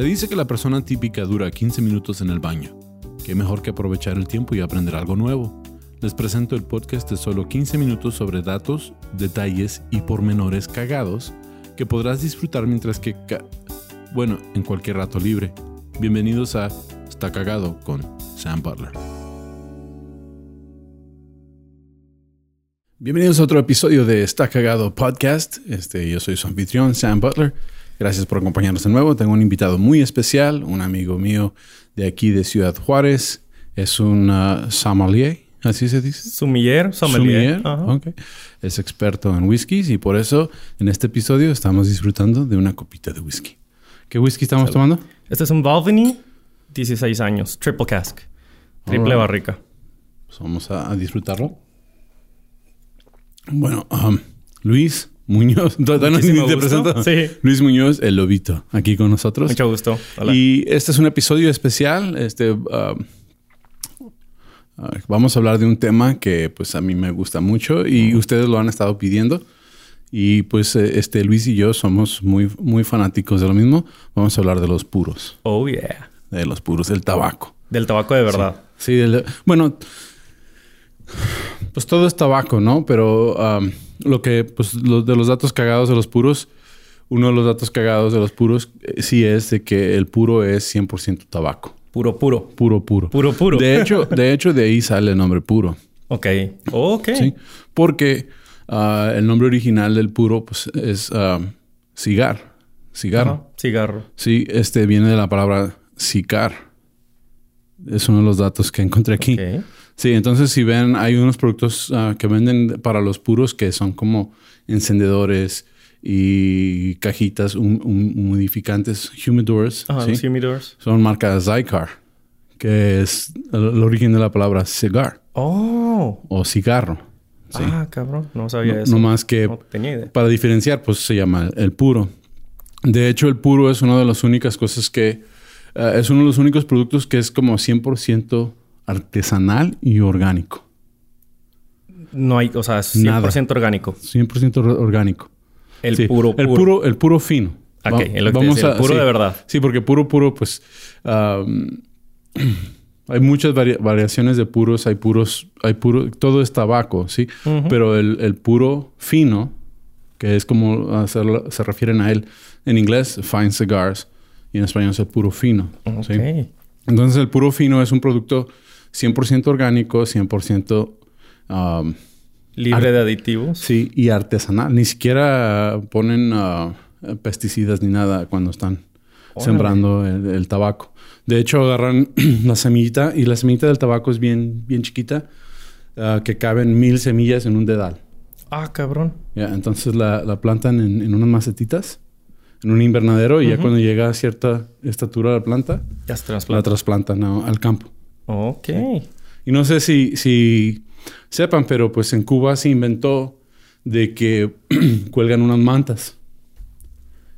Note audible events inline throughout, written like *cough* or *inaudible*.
Se dice que la persona típica dura 15 minutos en el baño. Qué mejor que aprovechar el tiempo y aprender algo nuevo. Les presento el podcast de solo 15 minutos sobre datos, detalles y pormenores cagados que podrás disfrutar mientras que... ca- bueno, en cualquier rato libre. Bienvenidos a Está Cagado con Sam Butler. Bienvenidos a otro episodio de Está Cagado Podcast. Este, yo soy su anfitrión, Sam Butler. Gracias por acompañarnos de nuevo. Tengo un invitado muy especial, un amigo mío de aquí de Ciudad Juárez. Es un uh, sommelier, así se dice. Sumiller, sommelier. Sommelier, Ajá. ok. Es experto en whiskies y por eso en este episodio estamos disfrutando de una copita de whisky. ¿Qué whisky estamos tomando? Este es un Balvenie, 16 años, triple cask, triple barrica. Pues vamos a, a disfrutarlo. Bueno, um, Luis Muñoz, *laughs* todavía no te presento. Sí. Luis Muñoz, el lobito, aquí con nosotros. Mucho gusto. Hola. Y este es un episodio especial. Este, um, uh, vamos a hablar de un tema que pues a mí me gusta mucho y ustedes lo han estado pidiendo. Y pues eh, este Luis y yo somos muy, muy fanáticos de lo mismo. Vamos a hablar de los puros, Oh, yeah. de los puros, del tabaco. Del tabaco de verdad. Sí, del- bueno, pues todo es tabaco, ¿no? Pero um, lo que, pues, lo- de los datos cagados de los puros, uno de los datos cagados de los puros eh, sí es de que el puro es 100% tabaco. Puro, puro. Puro, puro. Puro, puro. De hecho, de hecho, de ahí sale el nombre puro. Ok. Ok. ¿sí? Porque ah, el nombre original del puro, pues, es ah, cigar. Cigarro. Ajá. Cigarro. Sí, este viene de la palabra cigar. Es uno de los datos que encontré aquí. Ok. Sí, entonces si ven, hay unos productos ah, que venden para los puros que son como encendedores y cajitas hum- hum- humidificantes, humidors. Ajá, ¿sí? los humidors. Son marca Zycar, que es el, el origen de la palabra cigar Oh. o cigarro. Sí. Ah, cabrón. No sabía no, eso. no más que No tenía idea. para diferenciar, pues se llama el puro. De hecho, el puro es una de las únicas cosas que... eh, es uno de los únicos productos que es como 100% artesanal y orgánico. No hay, o sea, es 100% Nada. orgánico. 100% or- orgánico. El Sí, puro, El puro. puro, el puro fino. Ok, Va- lo que decía, el puro sí. de verdad. Sí, porque puro, puro, pues... *clears throat* hay muchas vari- variaciones de puros. Hay puros... Hay puro... Todo es tabaco, ¿sí? Pero el, el puro fino, que es como hacerlo- se refieren a él en inglés, fine cigars, y en español es el puro fino. Ok. ¿sí? Entonces el puro fino es un producto 100% orgánico, 100% am, Libre de aditivos. sí, y artesanal. Ni siquiera ponen ah, pesticidas ni nada cuando están Órale. sembrando el, el tabaco. De hecho, agarran *clears throat* la semillita y la semillita del tabaco es bien, bien chiquita, ah, que caben mil semillas en un dedal. Ah, cabrón. Entonces la, la plantan en, en unas macetitas, en un invernadero, y ya cuando llega a cierta estatura la planta, Ya se la trasplanta. trasplantan a- al campo. Ok. Y no sé si, si sepan, pero pues en Cuba se inventó de que *clears throat* cuelgan unas mantas.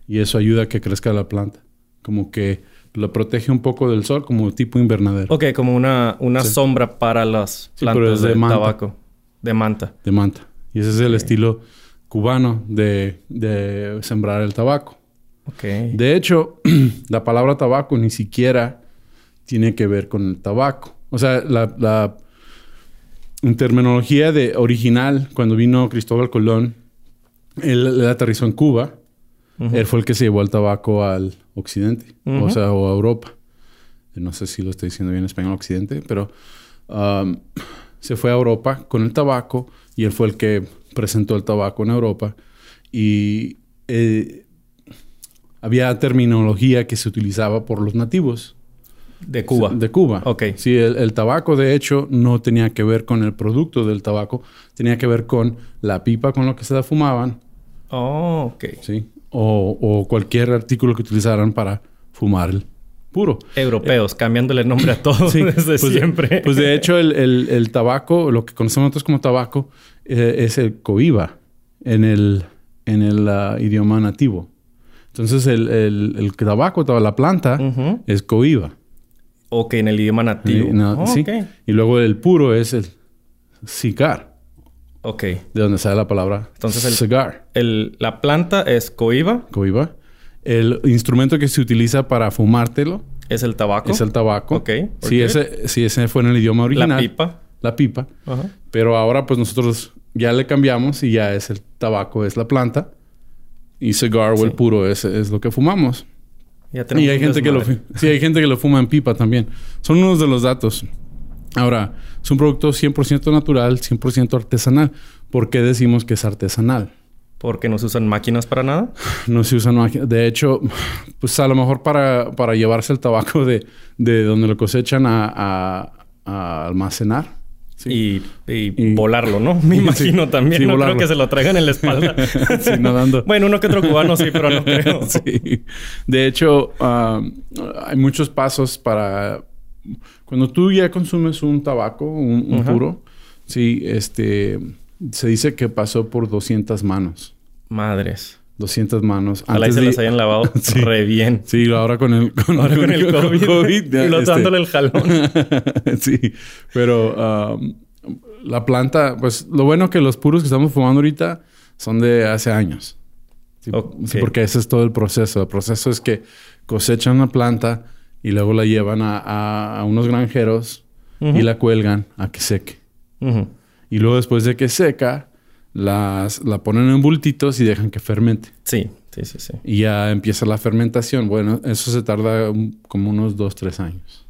Y eso ayuda a que crezca la planta. Como que la protege un poco del sol, como tipo invernadero Ok, como una, una Sí. sombra para las plantas de de, tabaco. De manta. de manta. Y ese es el estilo cubano de, de sembrar el tabaco. Ok. De hecho, *clears throat* la palabra tabaco ni siquiera tiene que ver con el tabaco. O sea, la, la en terminología de original, cuando vino Cristóbal Colón, él, él aterrizó en Cuba. Él fue el que se llevó el tabaco al occidente, o sea, o a Europa. No sé si lo estoy diciendo bien en español occidente, pero um, se fue a Europa con el tabaco y él fue el que presentó el tabaco en Europa. Y eh, había terminología que se utilizaba por los nativos De Cuba. de Cuba. Ok. Sí, el, el tabaco, de hecho, no tenía que ver con el producto del tabaco, tenía que ver con la pipa con lo que se la fumaban, Oh, ok. ¿sí? O, o cualquier artículo que utilizaran para fumar el puro. Europeos, cambiándole el nombre a todos *laughs* Sí, desde pues, siempre. Pues de hecho, el, el- el tabaco, lo que conocemos nosotros como tabaco, eh, es el coiba en el, en el ah, idioma nativo. Entonces, el, el- el tabaco, toda la planta, es coiba. Ok, en el idioma nativo. Y, no, Oh, sí. Y luego el puro es el cigar, Ok. de donde sale la palabra Entonces el- cigar, El- la planta es coiba. coiba. El instrumento que se utiliza para fumártelo ¿Es el tabaco? es el tabaco. Ok. ¿por Sí, ese, sí, ese fue en el idioma original. La pipa. La pipa. Pero ahora pues nosotros ya le cambiamos y ya es el tabaco, es la planta. Y cigar o el puro es, es lo que fumamos. Ya Y hay gente, que lo, sí, hay gente que lo fuma en pipa también. Son unos de los datos. Ahora, es un producto 100% natural, 100% artesanal. ¿Por qué decimos que es artesanal? Porque no se usan máquinas para nada. *sighs* No se usan máquinas. De hecho, *sighs* pues a lo mejor para, para llevarse el tabaco de, de donde lo cosechan a, a- a almacenar. Sí. Y, y Y- volarlo, ¿no? *laughs* Me Sí. imagino también. Sí, no volarlo. creo que se lo traigan en la espalda. *laughs* Sí, nadando. bueno, uno que otro cubano sí, pero no *laughs* creo. Sí. De hecho, hay muchos pasos para... Cuando tú ya consumes un tabaco, un, puro, sí, este... Se dice que pasó por 200 manos. Madres. 200 manos. Ojalá Antes se de- las hayan lavado *laughs* Sí. re bien. Sí, ahora con el... Con, Ahora con el COVID. ya, *laughs* y lo este, dándole el jalón. *laughs* sí, pero um, la planta, pues lo bueno que los puros que estamos fumando ahorita son de hace años. Sí, porque ese es todo el proceso. El proceso es que cosechan una planta y luego la llevan a, a- a unos granjeros y la cuelgan a que seque. Y luego después de que seca, las, la ponen en bultitos y dejan que fermente. Sí, sí, sí, sí. Y ya empieza la fermentación. Bueno, eso se tarda un- como unos dos, tres años.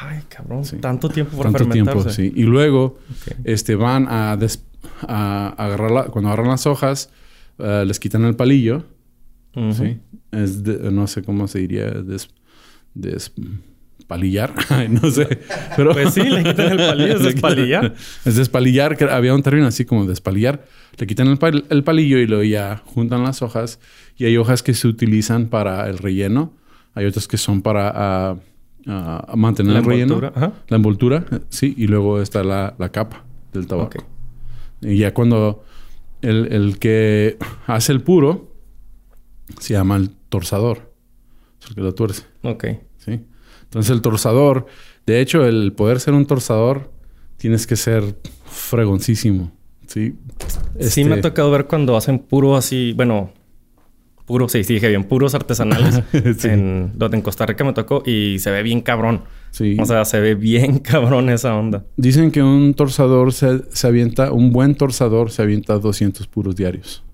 Ay, cabrón. Sí. Tanto tiempo por Tanto fermentarse. tiempo, sí. Y luego este, van a, des- a agarrar la- cuando agarran las hojas, eh, les quitan el palillo. ¿sí? Es de- no sé cómo se diría, des, Ay, *laughs* no sé. Pero Pues sí, le quitan el palillo, es *laughs* despalillar. *laughs* Es despalillar, que había un término así como despalillar. Le quitan el, pal- el palillo y luego ya juntan las hojas. Y hay hojas que se utilizan para el relleno. Hay otras que son para ah, ah, mantener La el relleno. envoltura, ajá. La envoltura, eh, sí. Y luego está la, la capa del tabaco. Y ya cuando el, el que hace el puro se llama el torsador. Es el que lo tuerce, Ok. Entonces el torsador, de hecho, el poder ser un torsador, tienes que ser fregoncísimo, ¿sí? Sí me ha Este, tocado ver cuando hacen puro así, bueno, puro, sí, sí dije bien, puros artesanales. *laughs* Sí. en, donde en Costa Rica me tocó y se ve bien cabrón. sí. O sea, se ve bien *laughs* cabrón esa onda. Dicen que un torsador se, se avienta, un buen torsador se avienta 200 puros diarios.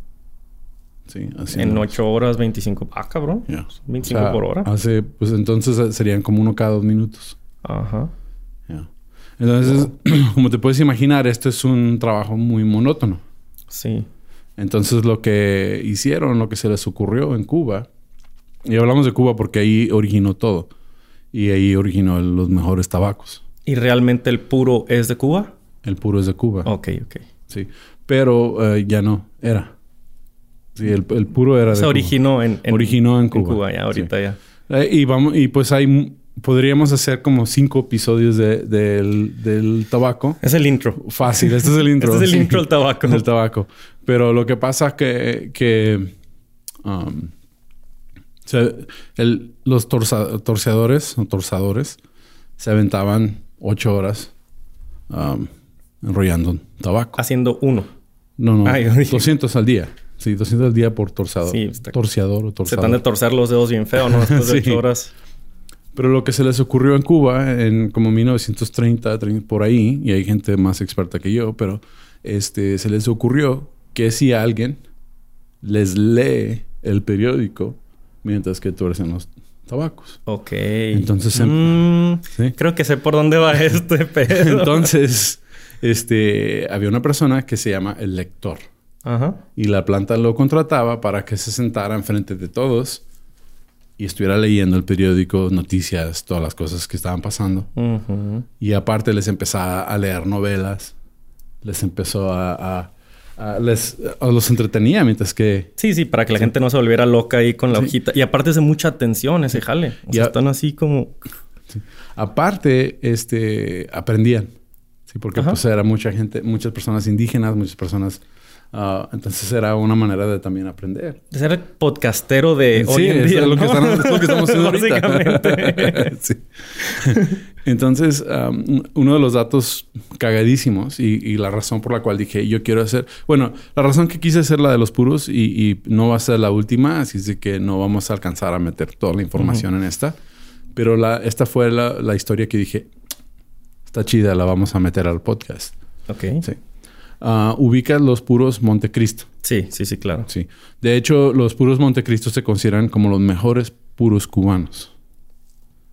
Sí, así. en ¿no? 8 horas, 25. Ah, cabrón. Ya. 25 O sea, por hora. Hace, pues entonces eh, serían como uno cada dos minutos. Ajá. Entonces, *clears throat* como te puedes imaginar, esto es un trabajo muy monótono. Sí. Entonces, lo que hicieron, lo que se les ocurrió en Cuba, y hablamos de Cuba porque ahí originó todo. Y ahí originó los mejores tabacos. ¿Y realmente el puro es de Cuba? El puro es de Cuba. Ok, ok. Sí. Pero eh, ya no, era. Sí, el, el puro era de Se Cuba. originó en, en- Originó en Cuba. ya, ahorita ya. Eh, y vamos, y pues hay podríamos hacer como cinco episodios de- del, del tabaco. Es el intro. Fácil, este es el *laughs* intro. Este es el intro del tabaco. Del tabaco. Pero lo que pasa que, que um, el- los torza- torceadores o se aventaban ocho horas um, enrollando tabaco. Haciendo uno. No, no, Ah, yo dije- 200 al día. Sí, 200 al día por torzador. Sí, está- Torceador o Se torzador. te han de torcer los dedos bien feo, ¿no? *laughs* Después de Sí. 8 horas. Pero lo que se les ocurrió en Cuba en como 1930, 30, por ahí, y hay gente más experta que yo, pero este se les ocurrió que si alguien les lee el periódico mientras que tuercen los tabacos. Ok. Entonces, em- Mm, ¿sí? Creo que sé por dónde va este *laughs* pedo. Entonces, este había una persona que se llama el lector Ajá. y la planta lo contrataba para que se sentara enfrente de todos y estuviera leyendo el periódico, noticias, todas las cosas que estaban pasando. Y aparte les empezaba a leer novelas. Les empezó a... les, los entretenía mientras que... Sí, sí, para que la gente no se volviera loca ahí con la Sí. hojita. Y aparte es de mucha atención ese jale. O sea, están así como... Aparte, este... Aprendían. Sí, porque Ajá. pues era mucha gente, muchas personas indígenas, muchas personas Ah, entonces era una manera de también aprender. De ser podcastero de hoy Sí, en es día, lo, que ¿no? están- es lo que estamos haciendo ahorita. *laughs* Sí. Entonces, um, uno de los datos cagadísimos y, y la razón por la cual dije yo quiero hacer, bueno, la razón que quise hacer la de los puros y, y no va a ser la última, así es de que no vamos a alcanzar a meter toda la información en esta, pero la, esta fue la, la historia que dije, está chida, la vamos a meter al podcast. Ok. Sí. Ah, ubicas los puros Montecristo. Sí, sí, sí, claro. Sí. De hecho, los puros Montecristo se consideran como los mejores puros cubanos.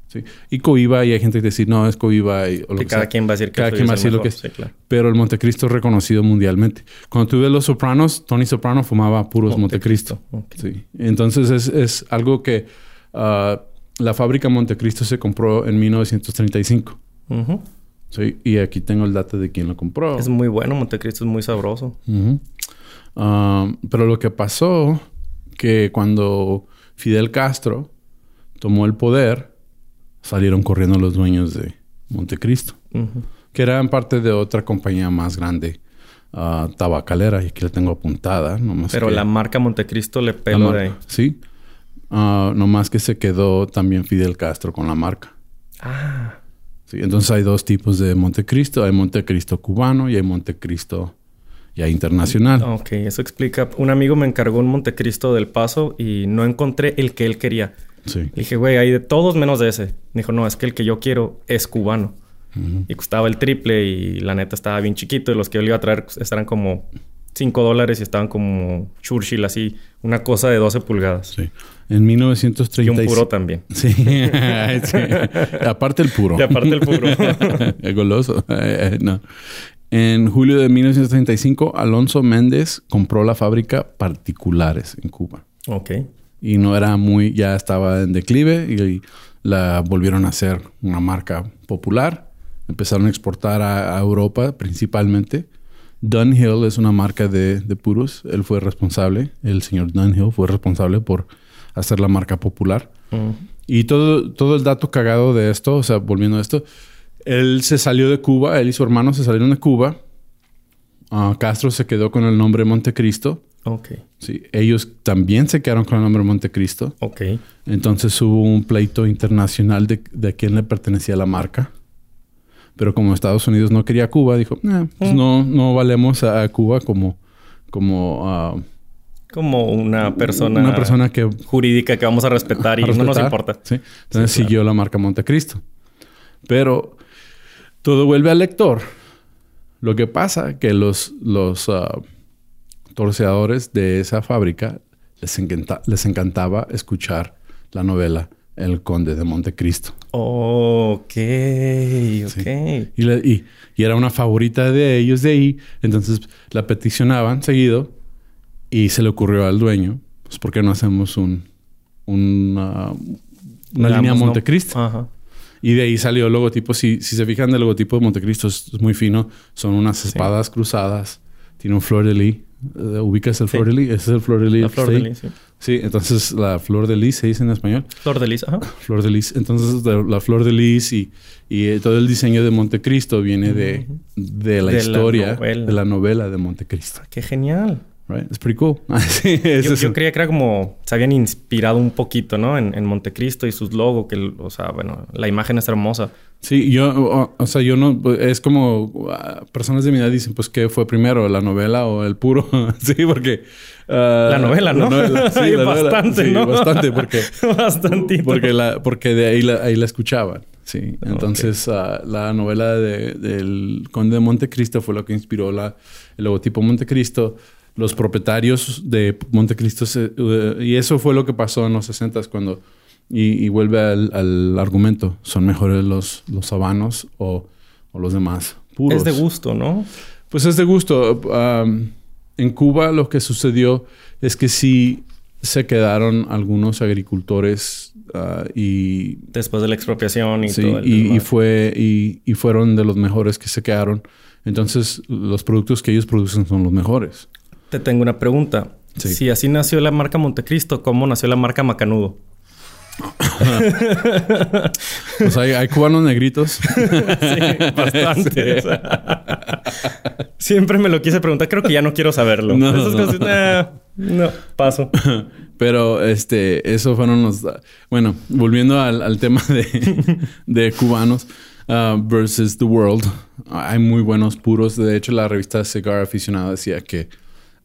Sí. Y Coiba, y hay gente que dice, no, es Coiba. Y, o lo Que cada sea. quien va a decir que Cada quien va a decir lo que es. Sí, claro. Pero el Montecristo es reconocido mundialmente. Cuando tú ves Los Sopranos, Tony Soprano fumaba puros Montecristo. Sí. Entonces es, es algo que ah, la fábrica Montecristo se compró en 1935. Ujú. Sí. Y aquí tengo el dato de quién lo compró. Es muy bueno, Montecristo es muy sabroso. Ah, pero lo que pasó que cuando Fidel Castro tomó el poder, salieron corriendo los dueños de Montecristo, Ujú. que eran parte de otra compañía más grande, ah, tabacalera, y aquí la tengo apuntada. Nomás Pero que- la marca Montecristo le peló de ahí. Sí. Ah, nomás que se quedó también Fidel Castro con la marca. Ah, Sí, entonces hay dos tipos de Montecristo. Hay Montecristo cubano y hay Montecristo ya internacional. ok, eso explica. Un amigo me encargó un Montecristo del Paso y no encontré el que él quería. Sí. Le dije, güey, hay de todos menos de ese. Me dijo, no, es que el que yo quiero es cubano. Y costaba el triple y la neta estaba bien chiquito. Y los que yo le iba a traer estaban como 5 dólares y estaban como Churchill, así, una cosa de 12 pulgadas. Sí. En 1936. Y un puro también. Sí. *laughs* Sí. Aparte el puro. Y aparte el puro. *laughs* El goloso. No. En julio de 1935, Alonso Méndez compró la fábrica Particulares en Cuba. ok. Y no era muy... Ya estaba en declive y la volvieron a hacer una marca popular. Empezaron a exportar a, a Europa principalmente. Dunhill es una marca de, de puros. Él fue responsable. El señor Dunhill fue responsable por hacer la marca popular. Mm. Y todo, todo el dato cagado de esto, o sea, volviendo a esto, él se salió de Cuba, él y su hermano se salieron de Cuba. Ah, Castro se quedó con el nombre Montecristo. Ok. Sí, ellos también se quedaron con el nombre Montecristo. Ok. Entonces hubo un pleito internacional de, de quién le pertenecía la marca. Pero como Estados Unidos no quería Cuba, dijo, "Nah, pues no, no valemos a, Cuba como, como ah, Como una persona, una persona que jurídica que vamos a respetar y a no nos importa. Sí. Entonces Sí, claro. siguió la marca Montecristo. Pero todo vuelve al lector. Lo que pasa que los, los ah, torceadores de esa fábrica les, encanta- les encantaba escuchar la novela El Conde de Montecristo. Ok, ok. Y, le- y- y era una favorita de ellos de ahí. Entonces la peticionaban seguido y se le ocurrió al dueño, pues ¿por qué no hacemos un, un, ah, una Digamos, línea ¿no? Montecristo? Ajá. Y de ahí salió el logotipo. Si, si se fijan del logotipo de Montecristo, es, es muy fino. Son unas espadas cruzadas. Tiene un flor de lis. Eh, ¿Ubicas el Sí. flor de lis? Ese es el flor de lis. La flor de lis, sí. Sí, entonces la flor de lis se dice en español. Flor de lis, ajá. *laughs* Flor de lis. Entonces la flor de lis y, y eh, todo el diseño de Montecristo viene de, de la De historia, de la novela de Montecristo. Qué genial. Right? It's pretty cool. *laughs* sí, Yo, creía que era como... Se habían inspirado un poquito, ¿no? En, en Montecristo y sus logos. Que, o sea, bueno, la imagen es hermosa. Sí, yo, o, o sea, yo no, es como ah, personas de mi edad dicen, pues, ¿qué fue primero, la novela o el puro? *laughs* sí, porque... ah, La novela, ¿no? *laughs* sí, novela. bastante, Sí, ¿no? bastante, porque, Bastantito. porque, la, porque de ahí la, ahí la escuchaban. Sí, entonces ah, la novela de- del Conde de Montecristo fue lo que inspiró la, el logotipo Montecristo. Los propietarios de Montecristo, se- eh, y eso fue lo que pasó en los 60 cuando, y, y vuelve al, al argumento, son mejores los, los habanos o, o los demás puros. Es de gusto, ¿no? Pues es de gusto. Um, en Cuba lo que sucedió es que sí se quedaron algunos agricultores ah, y, Después de la expropiación y sí, todo el y, y fue y, y fueron de los mejores que se quedaron. Entonces los productos que ellos producen son los mejores. Te tengo una pregunta. Sí. Si así nació la marca Montecristo, ¿cómo nació la marca Macanudo? *laughs* Pues hay, hay cubanos negritos. *laughs* Sí, bastante. *laughs* Siempre me lo quise preguntar. Creo que ya no quiero saberlo. No, Esas no. cosas, no, paso. Pero este, eso fueron los. Bueno, volviendo al, al tema de, de cubanos uh, versus the world, hay muy buenos puros. De hecho, la revista Cigar Aficionado decía que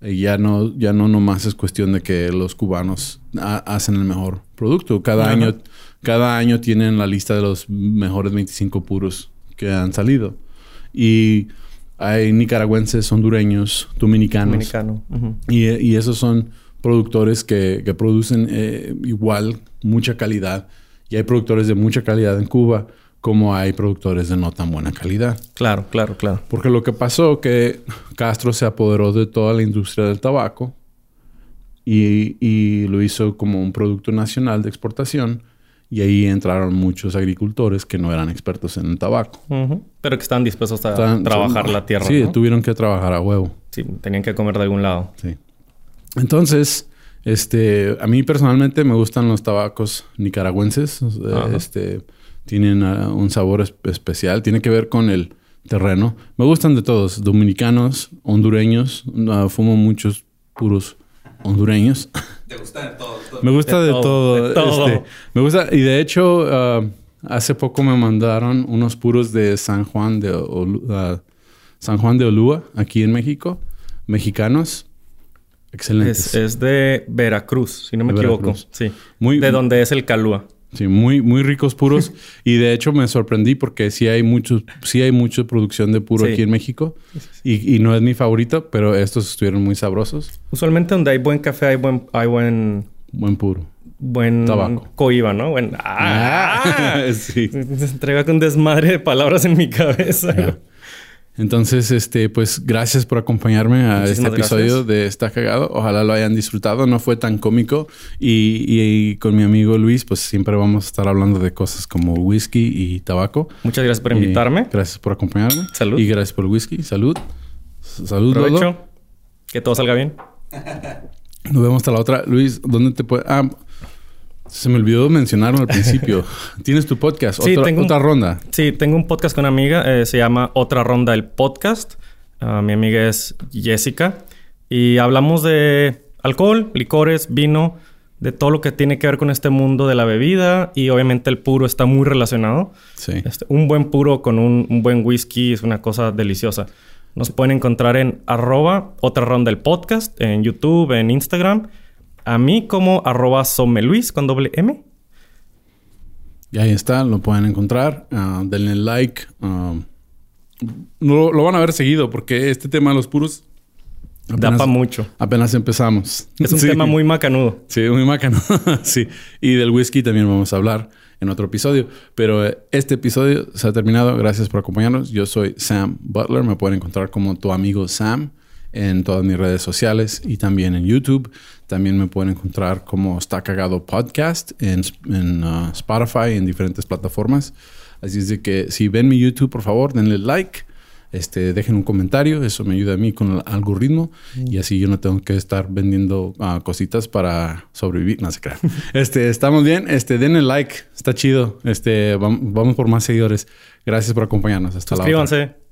ya no, ya no nomás es cuestión de que los cubanos ha- hacen el mejor producto. Cada año, cada año tienen la lista de los mejores 25 puros que han salido. Y hay nicaragüenses, hondureños, dominicanos. Dominicano. Y, y esos son productores que, que producen eh, igual mucha calidad. Y hay productores de mucha calidad en Cuba como hay productores de no tan buena calidad. Claro, claro, claro. Porque lo que pasó que Castro se apoderó de toda la industria del tabaco y, y lo hizo como un producto nacional de exportación. Y ahí entraron muchos agricultores que no eran expertos en el tabaco. Pero que estaban dispuestos a trabajar la tierra. Sí, ¿no? tuvieron que trabajar a huevo. Sí, tenían que comer de algún lado. Sí. Entonces, este, a mí personalmente me gustan los tabacos nicaragüenses. Este, tienen ah, un sabor es- especial. Tiene que ver con el terreno. Me gustan de todos. Dominicanos, hondureños. Ah, fumo muchos puros hondureños. *laughs* Te gustan de todo. todo. me gusta De de, todo, todo. de todo. este, me gusta. Y de hecho, ah, hace poco me mandaron unos puros de San Juan de Olu- San Juan de Olúa, aquí en México. Mexicanos. Excelentes. Es, es de Veracruz, si no me De equivoco. Veracruz. Sí. Muy- de donde es el Calúa. Sí, muy, muy ricos puros. *laughs* y de hecho me sorprendí porque sí hay muchos, sí hay mucha producción de puro Sí. aquí en México. Y, y no es mi favorito, pero estos estuvieron muy sabrosos. Usualmente donde hay buen café hay buen, hay buen, Buen puro. buen Tabaco. coiba, ¿no? Buen, *laughs* ¡Ah! sí. Se entrega con desmadre de palabras en mi cabeza. Ya. Entonces, este, pues gracias por acompañarme a Muchísimas este episodio gracias. de Está Cagado. Ojalá lo hayan disfrutado. No fue tan cómico. Y, y con mi amigo Luis, pues siempre vamos a estar hablando de cosas como whisky y tabaco. Muchas gracias por Y invitarme. gracias por acompañarme. Salud. Y gracias por el whisky. Salud. Salud. Provecho. Que todo salga bien. Nos vemos hasta la otra. Luis, ¿dónde te puede...? Ah, se me olvidó mencionarlo al principio. *laughs* Tienes tu podcast. Sí, otra, tengo otra ronda. Sí, tengo un podcast con una amiga. eh, se llama Otra Ronda el Podcast. Ah, mi amiga es Jessica. Y hablamos de alcohol, licores, vino, de todo lo que tiene que ver con este mundo de la bebida. Y obviamente el puro está muy relacionado. Sí. Este, un buen puro con un, un buen whisky es una cosa deliciosa. Nos pueden encontrar en arroba otra ronda el podcast, en YouTube, en Instagram. A mí como arroba someluis con doble M. Y ahí está. Lo pueden encontrar. Ah, denle like. Ah, lo, lo van a ver seguido porque este tema de los puros... Da apenas- pa' mucho. Apenas empezamos. Es un Sí. tema muy macanudo. Sí, muy macano. *laughs* sí. Y del whisky también vamos a hablar en otro episodio. Pero eh, este episodio se ha terminado. Gracias por acompañarnos. Yo soy Sam Butler. Me pueden encontrar como tu amigo Sam en todas mis redes sociales y también en YouTube. También me pueden encontrar como Está Cagado Podcast en, en uh, Spotify, en diferentes plataformas. Así es de que si ven mi YouTube, por favor, denle like. Este, dejen un comentario, eso me ayuda a mí con el algoritmo y así yo no tengo que estar vendiendo ah, cositas para sobrevivir, no se crean. *laughs* Este, estamos bien, este, denle like, está chido, este, vam- vamos por más seguidores. Gracias por acompañarnos, hasta la otra. Suscríbanse.